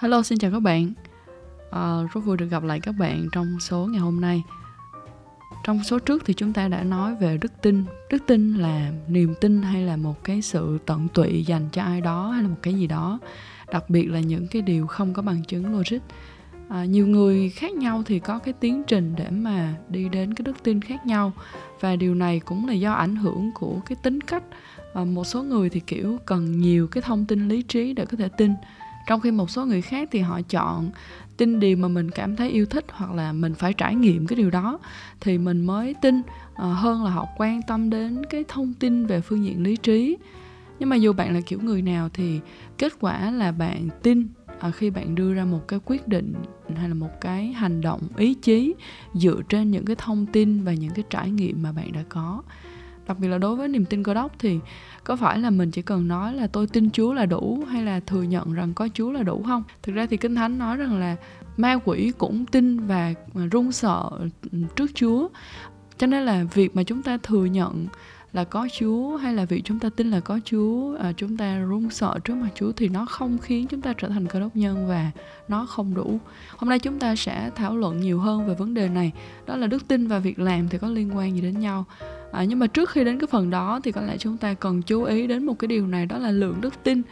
Hello, xin chào các bạn. À, rất vui được gặp lại các bạn trong số ngày hôm nay. Trong số trước thì chúng ta đã nói về đức tin. Đức tin là niềm tin hay là một cái sự tận tụy dành cho ai đó hay là một cái gì đó. Đặc biệt là những cái điều không có bằng chứng logic. À, nhiều người khác nhau thì có cái tiến trình để mà đi đến cái đức tin khác nhau và điều này cũng là do ảnh hưởng của cái tính cách à, một số người thì kiểu cần nhiều cái thông tin lý trí để có thể tin trong khi một số người khác thì họ chọn tin điều mà mình cảm thấy yêu thích hoặc là mình phải trải nghiệm cái điều đó, thì mình mới tin ờ, hơn là họ quan tâm đến cái thông tin về phương diện lý trí. Nhưng mà dù bạn là kiểu người nào thì kết quả là bạn tin ờ, khi bạn đưa ra một cái quyết định hay là một cái hành động ý chí dựa trên những cái thông tin và những cái trải nghiệm mà bạn đã có đặc biệt là đối với niềm tin cơ đốc thì có phải là mình chỉ cần nói là tôi tin Chúa là đủ hay là thừa nhận rằng có Chúa là đủ không? Thực ra thì Kinh Thánh nói rằng là ma quỷ cũng tin và run sợ trước Chúa. Cho nên là việc mà chúng ta thừa nhận là có Chúa hay là việc chúng ta tin là có Chúa à, chúng ta run sợ trước mặt Chúa thì nó không khiến chúng ta trở thành cơ đốc nhân và nó không đủ. Hôm nay chúng ta sẽ thảo luận nhiều hơn về vấn đề này. Đó là đức tin và việc làm thì có liên quan gì đến nhau. À, nhưng mà trước khi đến cái phần đó thì có lẽ chúng ta cần chú ý đến một cái điều này đó là lượng đức tin.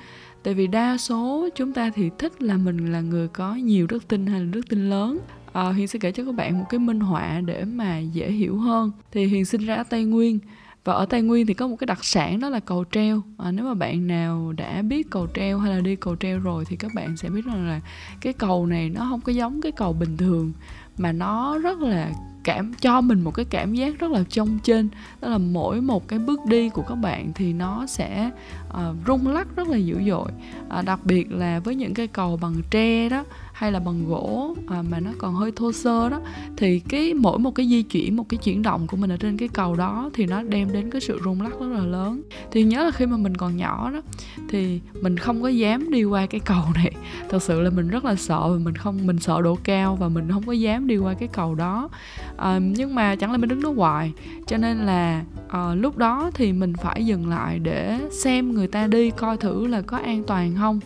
Tại vì đa số chúng ta thì thích là mình là người có nhiều đức tin hay là đức tin lớn. À, hiền sẽ kể cho các bạn một cái minh họa để mà dễ hiểu hơn. Thì hiền sinh ra ở tây nguyên và ở tây nguyên thì có một cái đặc sản đó là cầu treo. À, nếu mà bạn nào đã biết cầu treo hay là đi cầu treo rồi thì các bạn sẽ biết rằng là cái cầu này nó không có giống cái cầu bình thường mà nó rất là cảm cho mình một cái cảm giác rất là trông trên. Đó là mỗi một cái bước đi của các bạn thì nó sẽ uh, rung lắc rất là dữ dội. Uh, đặc biệt là với những cây cầu bằng tre đó hay là bằng gỗ à, mà nó còn hơi thô sơ đó thì cái mỗi một cái di chuyển một cái chuyển động của mình ở trên cái cầu đó thì nó đem đến cái sự rung lắc rất là lớn. Thì nhớ là khi mà mình còn nhỏ đó thì mình không có dám đi qua cái cầu này. Thật sự là mình rất là sợ và mình không mình sợ độ cao và mình không có dám đi qua cái cầu đó. À, nhưng mà chẳng lẽ mình đứng đó hoài? Cho nên là à, lúc đó thì mình phải dừng lại để xem người ta đi coi thử là có an toàn không.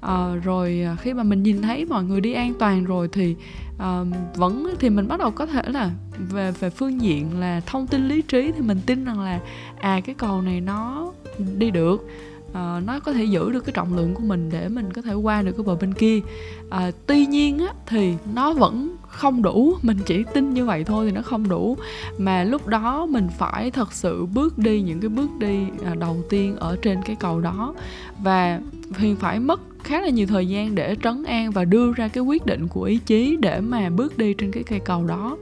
Ờ, à, rồi khi mà mình nhìn thấy mọi người đi an toàn rồi thì à, vẫn thì mình bắt đầu có thể là về về phương diện là thông tin lý trí thì mình tin rằng là à cái cầu này nó đi được. Uh, nó có thể giữ được cái trọng lượng của mình để mình có thể qua được cái bờ bên kia. Uh, tuy nhiên á thì nó vẫn không đủ. Mình chỉ tin như vậy thôi thì nó không đủ. Mà lúc đó mình phải thật sự bước đi những cái bước đi à, đầu tiên ở trên cái cầu đó. Và huyền phải mất khá là nhiều thời gian để trấn an và đưa ra cái quyết định của ý chí để mà bước đi trên cái cây cầu đó.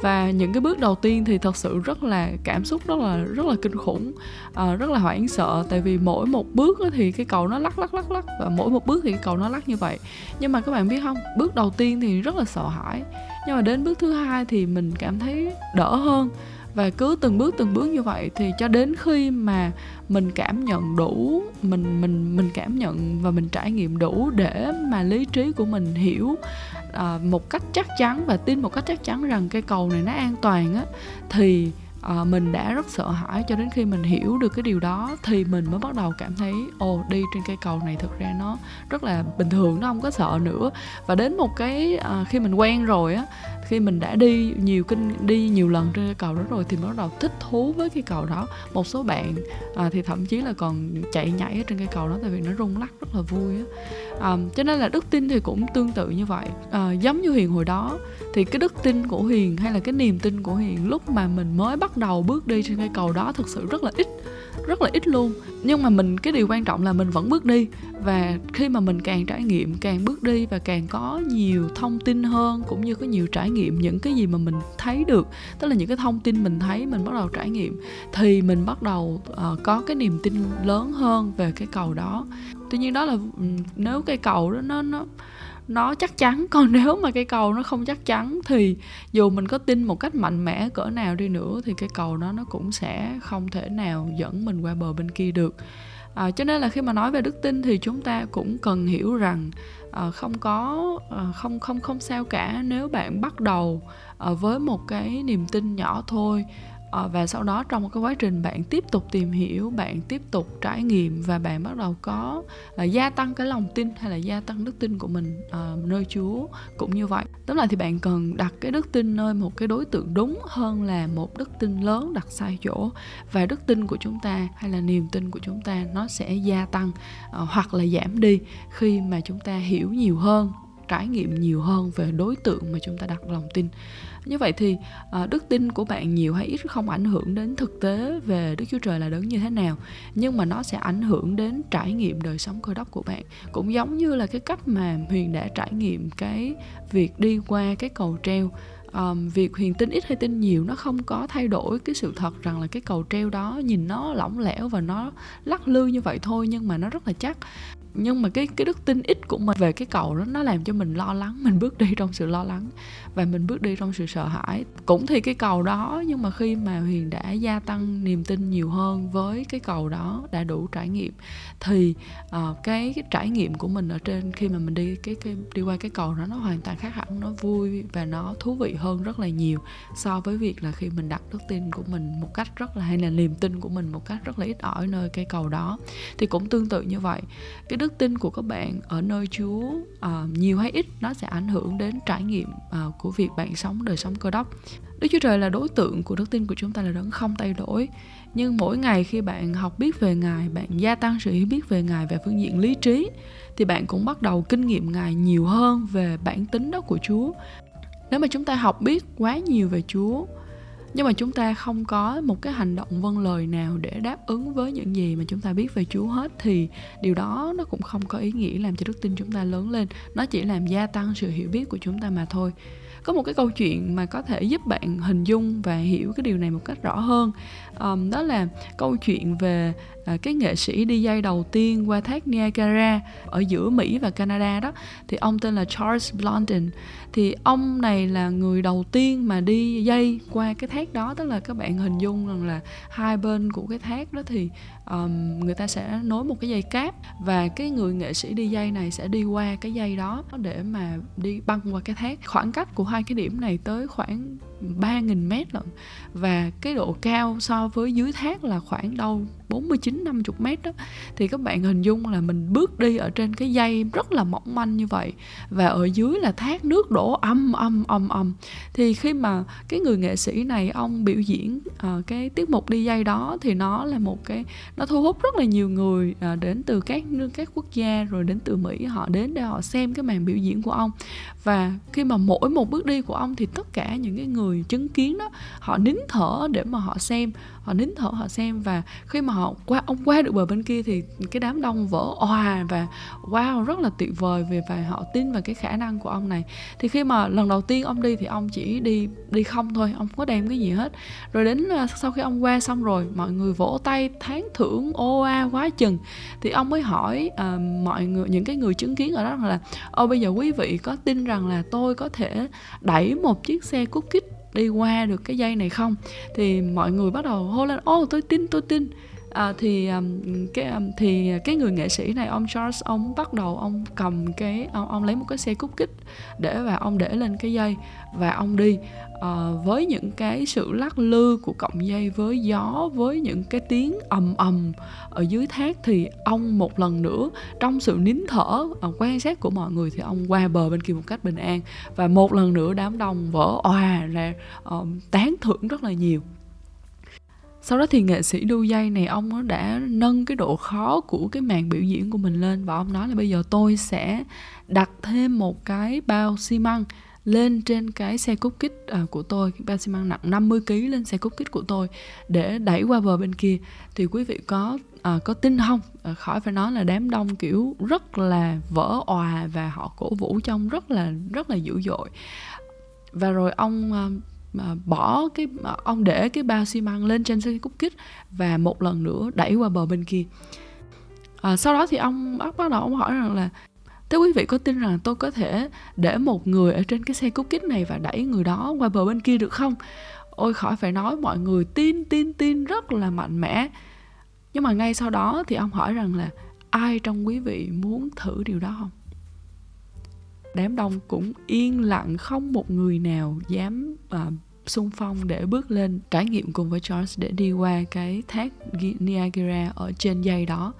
Và những cái bước đầu tiên thì thật sự rất là cảm xúc rất là rất là kinh khủng à, rất là hoảng sợ. Tại vì mỗi một bước thì cái cầu nó lắc lắc lắc lắc và mỗi một bước thì cái cầu nó lắc như vậy. Nhưng mà các bạn biết không bước đầu tiên thì rất là sợ hãi. Nhưng mà đến bước thứ hai thì mình cảm thấy đỡ hơn và cứ từng bước từng bước như vậy thì cho đến khi mà mình cảm nhận đủ mình mình mình cảm nhận và mình trải nghiệm đủ để mà lý trí của mình hiểu à, một cách chắc chắn và tin một cách chắc chắn rằng cây cầu này nó an toàn á thì à, mình đã rất sợ hãi cho đến khi mình hiểu được cái điều đó thì mình mới bắt đầu cảm thấy ồ đi trên cây cầu này thực ra nó rất là bình thường nó không có sợ nữa. Và đến một cái à, khi mình quen rồi á khi mình đã đi nhiều kinh đi nhiều lần trên cái cầu đó rồi thì mình bắt đầu thích thú với cái cầu đó. Một số bạn à, thì thậm chí là còn chạy nhảy ở trên cái cầu đó tại vì nó rung lắc rất là vui á. À, cho nên là đức tin thì cũng tương tự như vậy. À, giống như huyền hồi đó thì cái đức tin của huyền hay là cái niềm tin của huyền lúc mà mình mới bắt đầu bước đi trên cây cầu đó thực sự rất là ít rất là ít luôn. Nhưng mà mình cái điều quan trọng là mình vẫn bước đi. Và khi mà mình càng trải nghiệm càng bước đi và càng có nhiều thông tin hơn cũng như có nhiều trải nghiệm những cái gì mà mình thấy được tức là những cái thông tin mình thấy mình bắt đầu trải nghiệm thì mình bắt đầu uh, có cái niềm tin lớn hơn về cái cầu đó. Tuy nhiên đó là nếu cây cầu đó nó nó nó chắc chắn. Còn nếu mà cây cầu nó không chắc chắn thì dù mình có tin một cách mạnh mẽ cỡ nào đi nữa thì cái cầu đó nó cũng sẽ không thể nào dẫn mình qua bờ bên kia được. À, cho nên là khi mà nói về đức tin thì chúng ta cũng cần hiểu rằng à, không có à, không không không sao cả. Nếu bạn bắt đầu à, với một cái niềm tin nhỏ thôi à, và sau đó trong một cái quá trình bạn tiếp tục tìm hiểu bạn tiếp tục trải nghiệm và bạn bắt đầu có à, gia tăng cái lòng tin hay là gia tăng đức tin của mình à, nơi Chúa cũng như vậy. Tóm lại thì bạn cần đặt cái đức tin nơi một cái đối tượng đúng hơn là một đức tin lớn đặt sai chỗ. Và đức tin của chúng ta hay là niềm tin của chúng ta nó sẽ gia tăng à, hoặc là giảm đi khi mà chúng ta hiểu nhiều hơn trải nghiệm nhiều hơn về đối tượng mà chúng ta đặt lòng tin. Như vậy thì à, đức tin của bạn nhiều hay ít không ảnh hưởng đến thực tế về đức chúa trời là đấng như thế nào nhưng mà nó sẽ ảnh hưởng đến trải nghiệm đời sống cơ đốc của bạn. Cũng giống như là cái cách mà huyền đã trải nghiệm cái việc đi qua cái cầu treo. Um, việc huyền tin ít hay tin nhiều nó không có thay đổi cái sự thật rằng là cái cầu treo đó nhìn nó lỏng lẻo và nó lắc lư như vậy thôi nhưng mà nó rất là chắc nhưng mà cái cái đức tin ít của mình về cái cầu đó nó làm cho mình lo lắng mình bước đi trong sự lo lắng và mình bước đi trong sự sợ hãi. Cũng thì cái cầu đó nhưng mà khi mà huyền đã gia tăng niềm tin nhiều hơn với cái cầu đó đã đủ trải nghiệm thì uh, cái, cái trải nghiệm của mình ở trên khi mà mình đi cái, cái đi qua cái cầu đó nó hoàn toàn khác hẳn nó vui và nó thú vị hơn rất là nhiều so với việc là khi mình đặt đức tin của mình một cách rất là hay là niềm tin của mình một cách rất là ít ỏi nơi cái cầu đó. Thì cũng tương tự như vậy cái đức tin của các bạn ở nơi Chúa uh, nhiều hay ít nó sẽ ảnh hưởng đến trải nghiệm uh, của việc bạn sống đời sống cơ đốc. Đức Chúa Trời là đối tượng của đức tin của chúng ta là đấng không thay đổi. Nhưng mỗi ngày khi bạn học biết về Ngài, bạn gia tăng sự hiểu biết về Ngài về phương diện lý trí thì bạn cũng bắt đầu kinh nghiệm Ngài nhiều hơn về bản tính đó của Chúa. Nếu mà chúng ta học biết quá nhiều về Chúa nhưng mà chúng ta không có một cái hành động vâng lời nào để đáp ứng với những gì mà chúng ta biết về Chúa hết, thì điều đó nó cũng không có ý nghĩa làm cho đức tin chúng ta lớn lên. Nó chỉ làm gia tăng sự hiểu biết của chúng ta mà thôi có một cái câu chuyện mà có thể giúp bạn hình dung và hiểu cái điều này một cách rõ hơn. Um, đó là câu chuyện về uh, cái nghệ sĩ đi dây đầu tiên qua thác Niagara ở giữa Mỹ và Canada đó. Thì ông tên là Charles Blondin. Thì ông này là người đầu tiên mà đi dây qua cái thác đó tức là các bạn hình dung rằng là hai bên của cái thác đó thì um, người ta sẽ nối một cái dây cáp và cái người nghệ sĩ đi dây này sẽ đi qua cái dây đó để mà đi băng qua cái thác. Khoảng cách của hai cái điểm này tới khoảng 3.000 mét lận và cái độ cao so với dưới thác là khoảng đâu 49 50 mét đó thì các bạn hình dung là mình bước đi ở trên cái dây rất là mỏng manh như vậy và ở dưới là thác nước đổ âm âm âm âm. Thì khi mà cái người nghệ sĩ này ông biểu diễn uh, cái tiết mục đi dây đó thì nó là một cái nó thu hút rất là nhiều người uh, đến từ các nước các quốc gia rồi đến từ Mỹ họ đến để họ xem cái màn biểu diễn của ông. Và khi mà mỗi một bước đi của ông thì tất cả những cái người chứng kiến đó họ nín thở để mà họ xem họ nín thở họ xem và khi mà họ qua ông qua được bờ bên kia thì cái đám đông vỡ òa và wow rất là tuyệt vời về và họ tin vào cái khả năng của ông này. Thì khi mà lần đầu tiên ông đi thì ông chỉ đi đi không thôi ông không có đem cái gì hết. Rồi đến à, sau khi ông qua xong rồi mọi người vỗ tay tán thưởng ô a quá chừng. Thì ông mới hỏi uh, mọi người những cái người chứng kiến ở đó là ô bây giờ quý vị có tin rằng là tôi có thể đẩy một chiếc xe cút kích đi qua được cái dây này không? Thì mọi người bắt đầu hô lên, ô, tôi tin tôi tin à, thì um, cái um, thì cái người nghệ sĩ này ông Charles ông bắt đầu ông cầm cái ông, ông lấy một cái xe cút kích để và ông để lên cái dây và ông đi. Uh, với những cái sự lắc lư của cọng dây với gió với những cái tiếng ầm ầm ở dưới thác thì ông một lần nữa trong sự nín thở uh, quan sát của mọi người thì ông qua bờ bên kia một cách bình an và một lần nữa đám đông vỡ òa ra uh, tán thưởng rất là nhiều sau đó thì nghệ sĩ đu dây này ông đã nâng cái độ khó của cái màn biểu diễn của mình lên và ông nói là bây giờ tôi sẽ đặt thêm một cái bao xi măng lên trên cái xe cút kích à, của tôi. Cái bao xi măng nặng 50 kg lên xe cút kích của tôi để đẩy qua bờ bên kia. Thì quý vị có à, có tin không? À, khỏi phải nói là đám đông kiểu rất là vỡ òa và họ cổ vũ trong rất là rất là dữ dội. Và rồi ông à, mà bỏ cái ông để cái bao xi măng lên trên xe cút kích và một lần nữa đẩy qua bờ bên kia. À, sau đó thì ông bắt bắt đầu ông hỏi rằng là thế quý vị có tin rằng tôi có thể để một người ở trên cái xe cút kích này và đẩy người đó qua bờ bên kia được không? Ôi khỏi phải nói mọi người tin tin tin rất là mạnh mẽ. Nhưng mà ngay sau đó thì ông hỏi rằng là ai trong quý vị muốn thử điều đó không? Đám đông cũng yên lặng không một người nào dám uh, xung phong để bước lên trải nghiệm cùng với Charles để đi qua cái thác Niagara ở trên dây đó.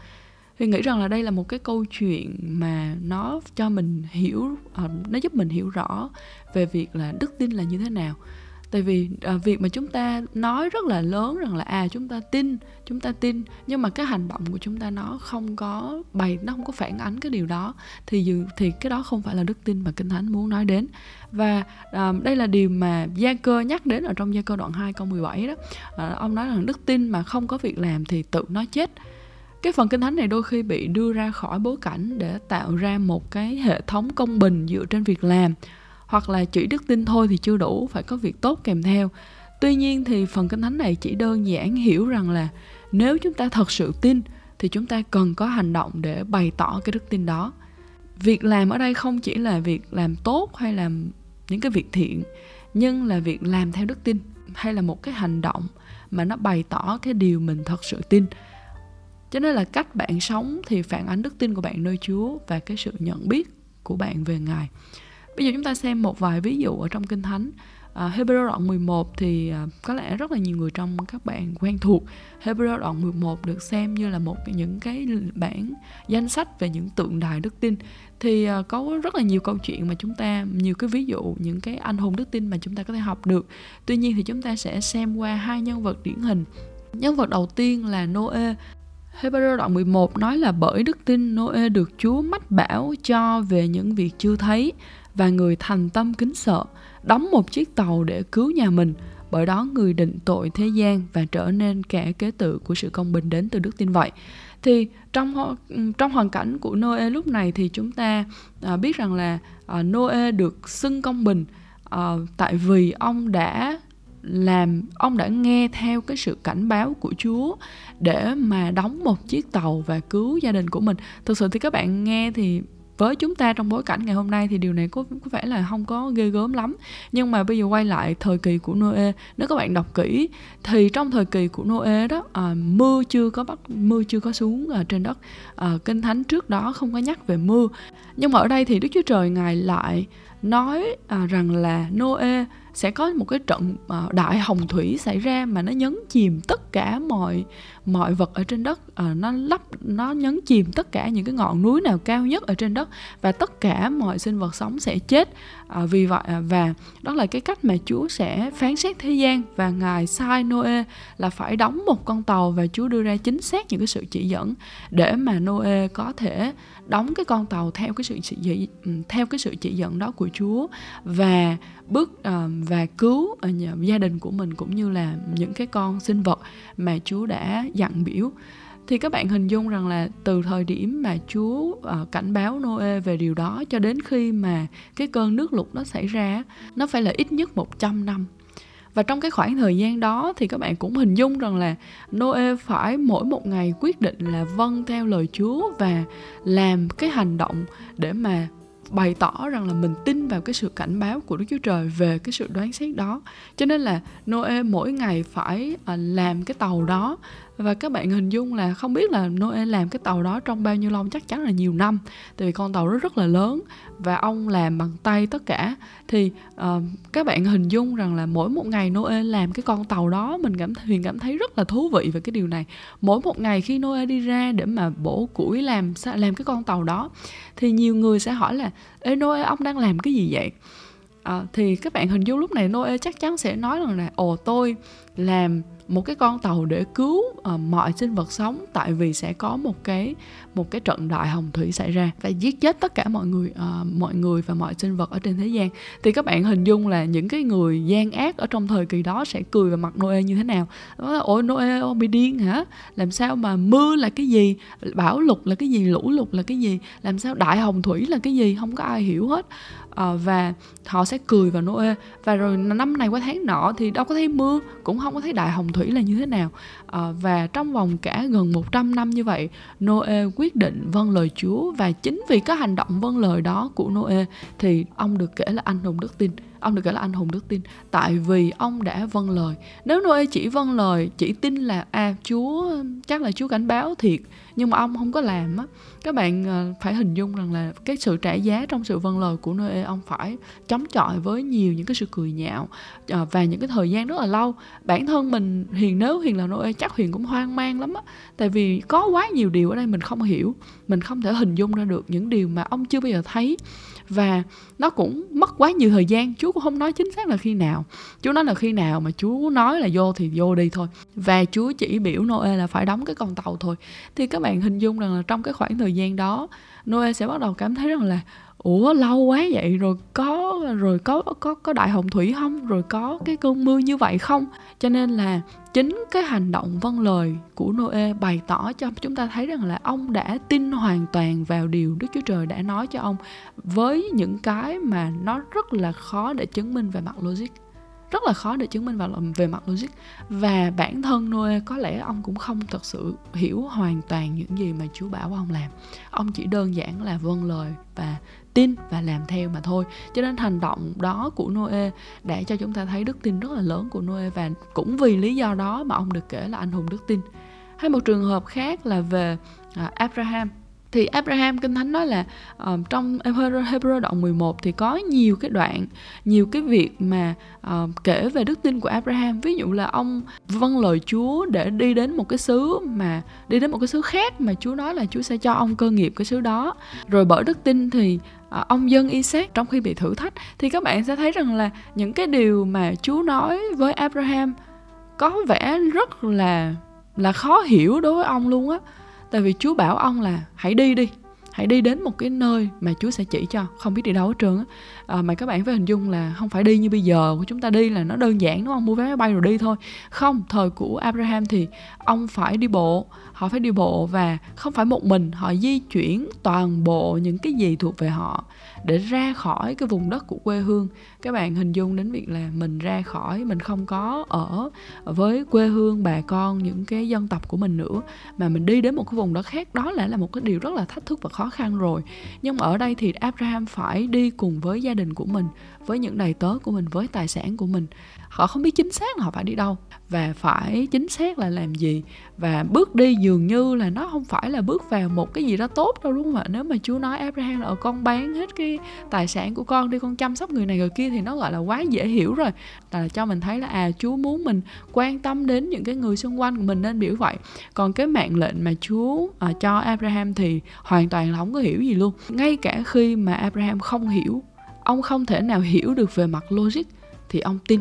Thì nghĩ rằng là đây là một cái câu chuyện mà nó cho mình hiểu uh, nó giúp mình hiểu rõ về việc là đức tin là như thế nào tại vì à, việc mà chúng ta nói rất là lớn rằng là à chúng ta tin chúng ta tin nhưng mà cái hành động của chúng ta nó không có bày nó không có phản ánh cái điều đó thì dự thì cái đó không phải là đức tin mà kinh thánh muốn nói đến. Và à, đây là điều mà gia cơ nhắc đến ở trong gia cơ đoạn 2 câu 17 đó. À, ông nói rằng đức tin mà không có việc làm thì tự nó chết. Cái phần kinh thánh này đôi khi bị đưa ra khỏi bối cảnh để tạo ra một cái hệ thống công bình dựa trên việc làm hoặc là chỉ đức tin thôi thì chưa đủ, phải có việc tốt kèm theo. Tuy nhiên thì phần kinh thánh này chỉ đơn giản hiểu rằng là nếu chúng ta thật sự tin thì chúng ta cần có hành động để bày tỏ cái đức tin đó. Việc làm ở đây không chỉ là việc làm tốt hay làm những cái việc thiện, nhưng là việc làm theo đức tin hay là một cái hành động mà nó bày tỏ cái điều mình thật sự tin. Cho nên là cách bạn sống thì phản ánh đức tin của bạn nơi chúa và cái sự nhận biết của bạn về ngài. Bây giờ chúng ta xem một vài ví dụ ở trong Kinh Thánh. À, Hebrew đoạn 11 thì à, có lẽ rất là nhiều người trong các bạn quen thuộc. Hebrew đoạn 11 được xem như là một những cái bản danh sách về những tượng đài đức tin. Thì à, có rất là nhiều câu chuyện mà chúng ta nhiều cái ví dụ những cái anh hùng đức tin mà chúng ta có thể học được. Tuy nhiên thì chúng ta sẽ xem qua hai nhân vật điển hình. Nhân vật đầu tiên là Noe Hebrew đoạn 11 nói là bởi đức tin Noe được Chúa mách bảo cho về những việc chưa thấy và người thành tâm kính sợ, đóng một chiếc tàu để cứu nhà mình, bởi đó người định tội thế gian và trở nên kẻ kế tự của sự công bình đến từ đức tin vậy. Thì trong trong hoàn cảnh của Noe lúc này thì chúng ta à, biết rằng là à, Noe được xưng công bình à, tại vì ông đã làm ông đã nghe theo cái sự cảnh báo của Chúa để mà đóng một chiếc tàu và cứu gia đình của mình. Thực sự thì các bạn nghe thì với chúng ta trong bối cảnh ngày hôm nay thì điều này có có vẻ là không có ghê gớm lắm. Nhưng mà bây giờ quay lại thời kỳ của Noe nếu các bạn đọc kỹ thì trong thời kỳ của Noe đó à, mưa chưa có bắt mưa chưa có xuống à, trên đất. À, kinh thánh trước đó không có nhắc về mưa. Nhưng mà ở đây thì Đức Chúa Trời ngài lại nói à, rằng là Noe sẽ có một cái trận ờ, đại hồng thủy xảy ra mà nó nhấn chìm tất cả mọi mọi vật ở trên đất. Ờ, nó lấp, nó nhấn chìm tất cả những cái ngọn núi nào cao nhất ở trên đất và tất cả mọi sinh vật sống sẽ chết à, vì vậy à, và đó là cái cách mà Chúa sẽ phán xét thế gian và ngài sai Noe là phải đóng một con tàu và Chúa đưa ra chính xác những cái sự chỉ dẫn để mà Noe có thể đóng cái con tàu theo cái sự chỉ ừ, theo cái sự chỉ dẫn đó của Chúa và bước à, và cứu uh, gia đình của mình cũng như là những cái con sinh vật mà Chúa đã dặn biểu thì các bạn hình dung rằng là từ thời điểm mà Chúa uh, cảnh báo Noe về điều đó cho đến khi mà cái cơn nước lụt nó xảy ra nó phải là ít nhất 100 năm. Và trong cái khoảng thời gian đó thì các bạn cũng hình dung rằng là Noe phải mỗi một ngày quyết định là vâng theo lời Chúa và làm cái hành động để mà bày tỏ rằng là mình tin vào cái sự cảnh báo của Đức Chúa Trời về cái sự đoán xét đó. Cho nên là Noe mỗi ngày phải à, làm cái tàu đó và các bạn hình dung là không biết là Noe làm cái tàu đó trong bao nhiêu lâu, chắc chắn là nhiều năm tại vì con tàu rất rất là lớn và ông làm bằng tay tất cả. Thì uh, các bạn hình dung rằng là mỗi một ngày Noe làm cái con tàu đó mình cảm huyền cảm thấy rất là thú vị về cái điều này. Mỗi một ngày khi Noe đi ra để mà bổ củi làm làm cái con tàu đó thì nhiều người sẽ hỏi là ê Noe ông đang làm cái gì vậy? À, thì các bạn hình dung lúc này Noe chắc chắn sẽ nói rằng là ồ tôi làm một cái con tàu để cứu uh, mọi sinh vật sống tại vì sẽ có một cái một cái trận đại hồng thủy xảy ra và giết chết tất cả mọi người uh, mọi người và mọi sinh vật ở trên thế gian. Thì các bạn hình dung là những cái người gian ác ở trong thời kỳ đó sẽ cười vào mặt Noe như thế nào? Đó là ôi Noe ông bị điên hả? Làm sao mà mưa là cái gì bão lụt là cái gì lũ lụt là cái gì làm sao đại hồng thủy là cái gì? Không có ai hiểu hết uh, và họ sẽ cười vào Noe và rồi năm này qua tháng nọ thì đâu có thấy mưa cũng không có thấy đại hồng thủy là như thế nào. À, và trong vòng cả gần 100 năm như vậy Noe quyết định vâng lời Chúa và chính vì cái hành động vâng lời đó của Noe thì ông được kể là anh hùng đức tin ông được gọi là anh hùng đức tin. Tại vì ông đã vâng lời. Nếu Noe chỉ vâng lời, chỉ tin là à Chúa, chắc là Chúa cảnh báo thiệt, nhưng mà ông không có làm á. Các bạn ờ, phải hình dung rằng là cái sự trả giá trong sự vâng lời của Noe ông phải chống chọi với nhiều những cái sự cười nhạo ờ, và những cái thời gian rất là lâu. Bản thân mình hiền, nếu hiền là Noe chắc hiền cũng hoang mang lắm á. Tại vì có quá nhiều điều ở đây mình không hiểu mình không thể hình dung ra được những điều mà ông chưa bao giờ thấy. Và nó cũng mất quá nhiều thời gian. Chú cũng không nói chính xác là khi nào. Chú nói là khi nào mà chú nói là vô thì vô đi thôi. Và chú chỉ biểu Noe là phải đóng cái con tàu thôi. Thì các bạn hình dung rằng là trong cái khoảng thời gian đó, Noe sẽ bắt đầu cảm thấy rằng là ủa, lâu quá vậy? Rồi có rồi có có có đại hồng thủy không? Rồi có cái cơn mưa như vậy không? Cho nên là chính cái hành động vâng lời của Noe bày tỏ cho chúng ta thấy rằng là ông đã tin hoàn toàn vào điều Đức Chúa Trời đã nói cho ông, với những cái mà nó rất là khó để chứng minh về mặt logic rất là khó để chứng minh vào về mặt logic. Và bản thân Noe, có lẽ ông cũng không thật sự hiểu hoàn toàn những gì mà Chúa bảo ông làm. Ông chỉ đơn giản là vâng lời và tin và làm theo mà thôi. Cho nên hành động đó của Noe đã cho chúng ta thấy đức tin rất là lớn của Noe và cũng vì lý do đó mà ông được kể là anh hùng đức tin. Hay một trường hợp khác là về à, Abraham thì Abraham kinh thánh nói là uh, trong Hebrew đoạn 11 thì có nhiều cái đoạn nhiều cái việc mà uh, kể về đức tin của Abraham. Ví dụ là ông vâng lời Chúa để đi đến một cái xứ mà đi đến một cái xứ khác mà Chúa nói là Chúa sẽ cho ông cơ nghiệp cái xứ đó. Rồi bởi đức tin thì uh, ông dân Isaac trong khi bị thử thách. Thì các bạn sẽ thấy rằng là những cái điều mà Chúa nói với Abraham có vẻ rất là là khó hiểu đối với ông luôn á tại vì Chúa bảo ông là hãy đi đi hãy đi đến một cái nơi mà Chúa sẽ chỉ cho không biết đi đâu hết trơn á. À, mà các bạn phải hình dung là không phải đi như bây giờ của chúng ta đi là nó đơn giản đúng không? Mua vé máy bay rồi đi thôi. Không thời của Abraham thì ông phải đi bộ họ phải đi bộ và không phải một mình họ di chuyển toàn bộ những cái gì thuộc về họ để ra khỏi cái vùng đất của quê hương. Các bạn hình dung đến việc là mình ra khỏi mình không có ở với quê hương bà con những cái dân tộc của mình nữa mà mình đi đến một cái vùng đất khác đó lại là một cái điều rất là thách thức và khó khó khăn rồi. Nhưng mà ở đây thì Abraham phải đi cùng với gia đình của mình, với những đầy tớ của mình, với tài sản của mình. Họ không biết chính xác là họ phải đi đâu và phải chính xác là làm gì? Và bước đi dường như là nó không phải là bước vào một cái gì đó tốt đâu đúng không ạ? Nếu mà chúa nói abraham là ở con bán hết cái tài sản của con đi con chăm sóc người này người kia thì nó gọi là quá dễ hiểu rồi. Là cho mình thấy là à chúa muốn mình quan tâm đến những cái người xung quanh của mình nên biểu vậy. Còn cái mạng lệnh mà chúa à, cho abraham thì hoàn toàn là không có hiểu gì luôn. Ngay cả khi mà abraham không hiểu ông không thể nào hiểu được về mặt logic thì ông tin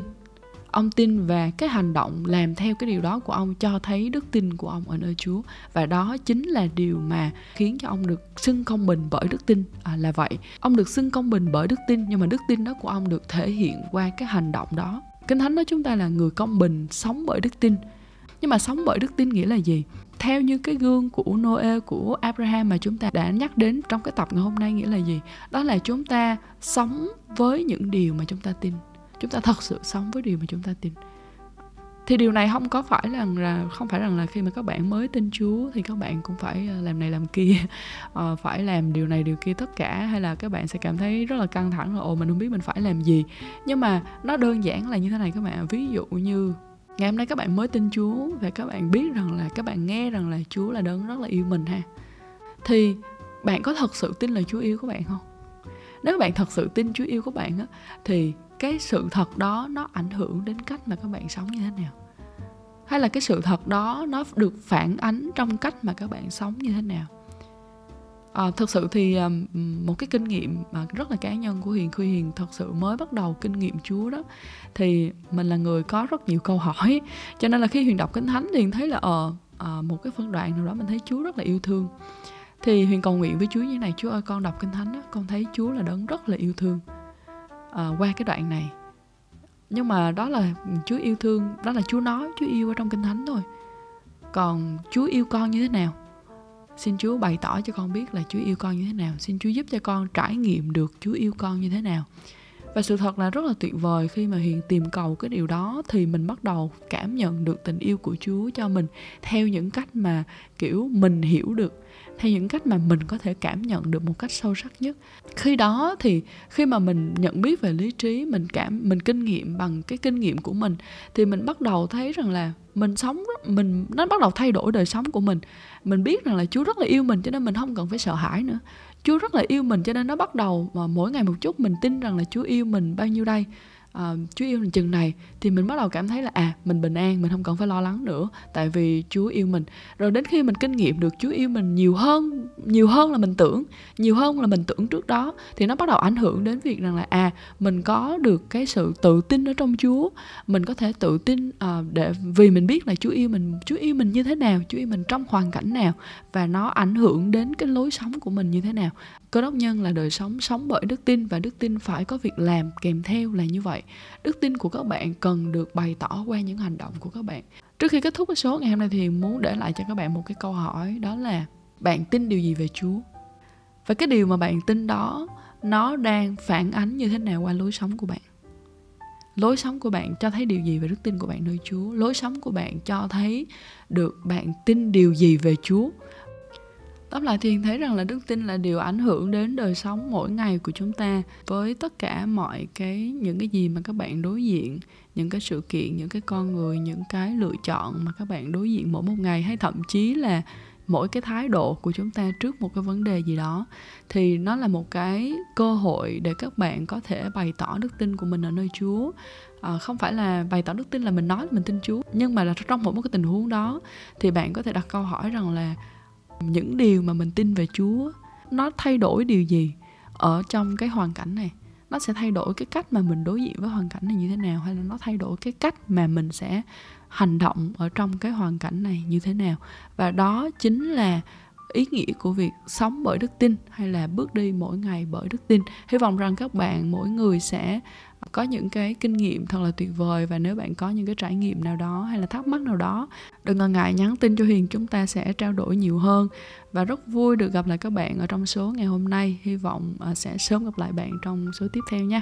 ông tin và cái hành động làm theo cái điều đó của ông cho thấy đức tin của ông ở nơi Chúa. Và đó chính là điều mà khiến cho ông được xưng công bình bởi đức tin. À, là vậy ông được xưng công bình bởi đức tin nhưng mà đức tin đó của ông được thể hiện qua cái hành động đó. Kinh thánh nói chúng ta là người công bình sống bởi đức tin. Nhưng mà sống bởi đức tin nghĩa là gì? Theo như cái gương của Noe của Abraham mà chúng ta đã nhắc đến trong cái tập ngày hôm nay nghĩa là gì? Đó là chúng ta sống với những điều mà chúng ta tin chúng ta thật sự sống với điều mà chúng ta tin. Thì điều này không có phải là, là không phải rằng là khi mà các bạn mới tin Chúa thì các bạn cũng phải ờ, làm này làm kia uh, phải làm điều này điều kia tất cả hay là các bạn sẽ cảm thấy rất là căng thẳng là ồ mình không biết mình phải làm gì. Nhưng mà nó đơn giản là như thế này các bạn ví dụ như ngày hôm nay các bạn mới tin Chúa và các bạn biết rằng là các bạn nghe rằng là Chúa là đấng rất là yêu mình ha thì bạn có thật sự tin là Chúa yêu các bạn không? Nếu bạn thật sự tin Chúa yêu các bạn á thì cái sự thật đó nó ảnh hưởng đến cách mà các bạn sống như thế nào? Hay là cái sự thật đó nó được phản ánh trong cách mà các bạn sống như thế nào? À, thực sự thì à, một cái kinh nghiệm mà rất là cá nhân của hiền khi hiền thật sự mới bắt đầu kinh nghiệm chúa đó thì mình là người có rất nhiều câu hỏi. Cho nên là khi huyền đọc kinh thánh thì Hiền thấy là ờ à, một cái phân đoạn nào đó mình thấy chúa rất là yêu thương. Thì huyền cầu nguyện với chúa như này chúa ơi con đọc kinh thánh đó, con thấy chúa là đấng rất là yêu thương uh, qua cái đoạn này. Nhưng mà đó là Chúa yêu thương đó là Chúa nói Chúa yêu ở trong kinh thánh thôi. Còn Chúa yêu con như thế nào? Xin Chúa bày tỏ cho con biết là Chúa yêu con như thế nào. Xin Chúa giúp cho con trải nghiệm được Chúa yêu con như thế nào và sự thật là rất là tuyệt vời khi mà hiền tìm cầu cái điều đó thì mình bắt đầu cảm nhận được tình yêu của chúa cho mình theo những cách mà, kiểu, mình hiểu được, theo những cách mà mình có thể cảm nhận được một cách sâu sắc nhất. Khi đó thì khi mà mình nhận biết về lý trí, mình cảm, mình kinh nghiệm bằng cái kinh nghiệm của mình thì mình bắt đầu thấy rằng là mình sống, mình, nó bắt đầu thay đổi đời sống của mình. Mình biết rằng là chúa rất là yêu mình cho nên mình không cần phải sợ hãi nữa chúa rất là yêu mình cho nên nó bắt đầu mà mỗi ngày một chút mình tin rằng là chúa yêu mình bao nhiêu đây uh, Chúa yêu mình chừng này thì mình bắt đầu cảm thấy là à mình bình an mình không cần phải lo lắng nữa. Tại vì Chúa yêu mình. Rồi đến khi mình kinh nghiệm được Chúa yêu mình nhiều hơn nhiều hơn là mình tưởng nhiều hơn là mình tưởng trước đó thì nó bắt đầu ảnh hưởng đến việc rằng là à mình có được cái sự tự tin ở trong Chúa. Mình có thể tự tin uh, để vì mình biết là Chúa yêu mình Chúa yêu mình như thế nào Chúa yêu mình trong hoàn cảnh nào và nó ảnh hưởng đến cái lối sống của mình như thế nào cơ đốc nhân là đời sống sống bởi đức tin và đức tin phải có việc làm kèm theo là như vậy. Đức tin của các bạn cần được bày tỏ qua những hành động của các bạn. Trước khi kết thúc cái số ngày hôm nay thì muốn để lại cho các bạn một cái câu hỏi, đó là bạn tin điều gì về chúa? Và cái điều mà bạn tin đó, nó đang phản ánh như thế nào qua lối sống của bạn? Lối sống của bạn cho thấy điều gì về đức tin của bạn nơi chúa? Lối sống của bạn cho thấy được bạn tin điều gì về chúa? Tóm lại thì thấy rằng là đức tin là điều ảnh hưởng đến đời sống mỗi ngày của chúng ta với tất cả mọi cái những cái gì mà các bạn đối diện những cái sự kiện những cái con người những cái lựa chọn mà các bạn đối diện mỗi một ngày hay thậm chí là mỗi cái thái độ của chúng ta trước một cái vấn đề gì đó thì nó là một cái cơ hội để các bạn có thể bày tỏ đức tin của mình ở nơi Chúa. À, không phải là bày tỏ đức tin là mình nói là mình tin Chúa nhưng mà là trong một cái tình huống đó thì bạn có thể đặt câu hỏi rằng là những điều mà mình tin về Chúa, nó thay đổi điều gì ở trong cái hoàn cảnh này? Nó sẽ thay đổi cái cách mà mình đối diện với hoàn cảnh này như thế nào? Hay là nó thay đổi cái cách mà mình sẽ hành động ở trong cái hoàn cảnh này như thế nào? Và đó chính là ý nghĩa của việc sống bởi đức tin hay là bước đi mỗi ngày bởi đức tin. Hy vọng rằng các bạn, mỗi người sẽ có những cái kinh nghiệm thật là tuyệt vời và nếu bạn có những cái trải nghiệm nào đó hay là thắc mắc nào đó, đừng ngần ngại nhắn tin cho hiền, chúng ta sẽ trao đổi nhiều hơn. Và rất vui được gặp lại các bạn ở trong số ngày hôm nay. Hy vọng à, sẽ sớm gặp lại bạn trong số tiếp theo nha.